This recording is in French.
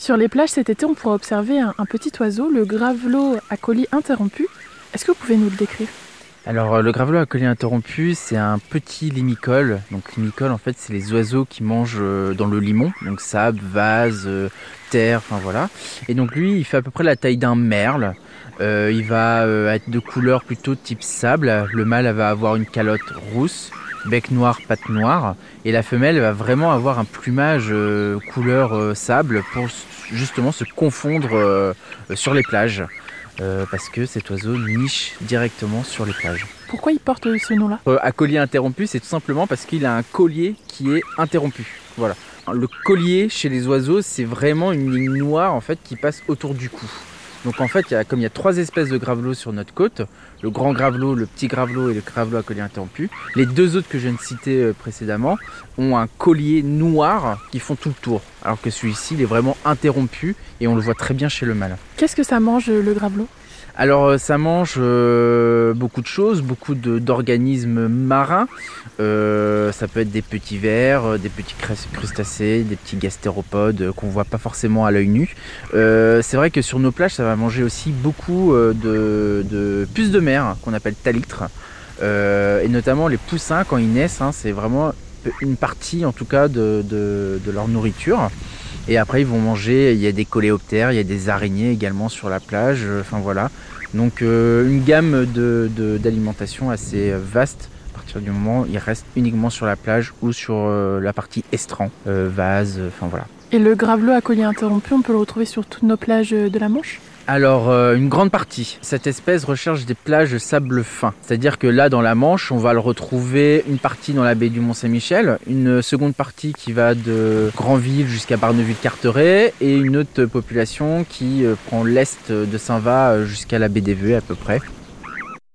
Sur les plages cet été, on pourra observer un, petit oiseau, le gravelot à colis interrompu. Est-ce que vous pouvez nous le décrire? Alors euh, le gravelot à collier interrompu, c'est un petit limicole. Donc limicole en fait c'est les oiseaux qui mangent euh, dans le limon, donc sable, vase, euh, terre, enfin voilà. Et donc lui il fait à peu près la taille d'un merle. Il va être de couleur plutôt type sable. Le mâle va avoir une calotte rousse, bec noir, patte noire. Et la femelle elle va vraiment avoir un plumage euh, couleur euh, sable pour justement se confondre euh, sur les plages. Euh, parce que cet oiseau niche directement sur les plages. Pourquoi il porte ce nom-là? Euh, à collier interrompu, c'est tout simplement parce qu'il a un collier qui est interrompu. Voilà. Le collier chez les oiseaux, c'est vraiment une ligne noire en fait qui passe autour du cou. Donc en fait, comme il y a trois espèces de gravelots sur notre côte, le grand gravelot, le petit gravelot et le gravelot à collier interrompu, les deux autres que je viens de citer euh, précédemment ont un collier noir qui font tout le tour. Alors que celui-ci, il est vraiment interrompu et on le voit très bien chez le mâle. Qu'est-ce que ça mange le gravelot? Alors euh, ça mange euh, beaucoup de choses, beaucoup d'organismes marins. Euh, ça peut être des petits vers, des petits crus- crustacés, des petits gastéropodes qu'on voit pas forcément à l'œil nu. C'est vrai que sur nos plages, ça va manger aussi beaucoup de, puces de mer qu'on appelle talitres. Et notamment les poussins quand ils naissent, hein, c'est vraiment une partie en tout cas de leur nourriture. Et après ils vont manger, il y a des coléoptères, il y a des araignées également sur la plage, euh, enfin voilà. Donc euh, une gamme d'alimentation assez vaste à partir du moment où ils restent uniquement sur la plage ou sur euh, la partie estran, euh, vase, euh, enfin voilà. Et le gravelot à collier interrompu, on peut le retrouver sur toutes nos plages de la Manche? Alors, euh, une grande partie. Cette espèce recherche des plages sable fin. C'est-à-dire que là, dans la Manche, on va le retrouver une partie dans la baie du Mont-Saint-Michel, une seconde partie qui va de Granville jusqu'à Barneville-Carteret, et une autre population qui euh, prend l'est de Saint-Va euh, jusqu'à la baie des Veux à peu près.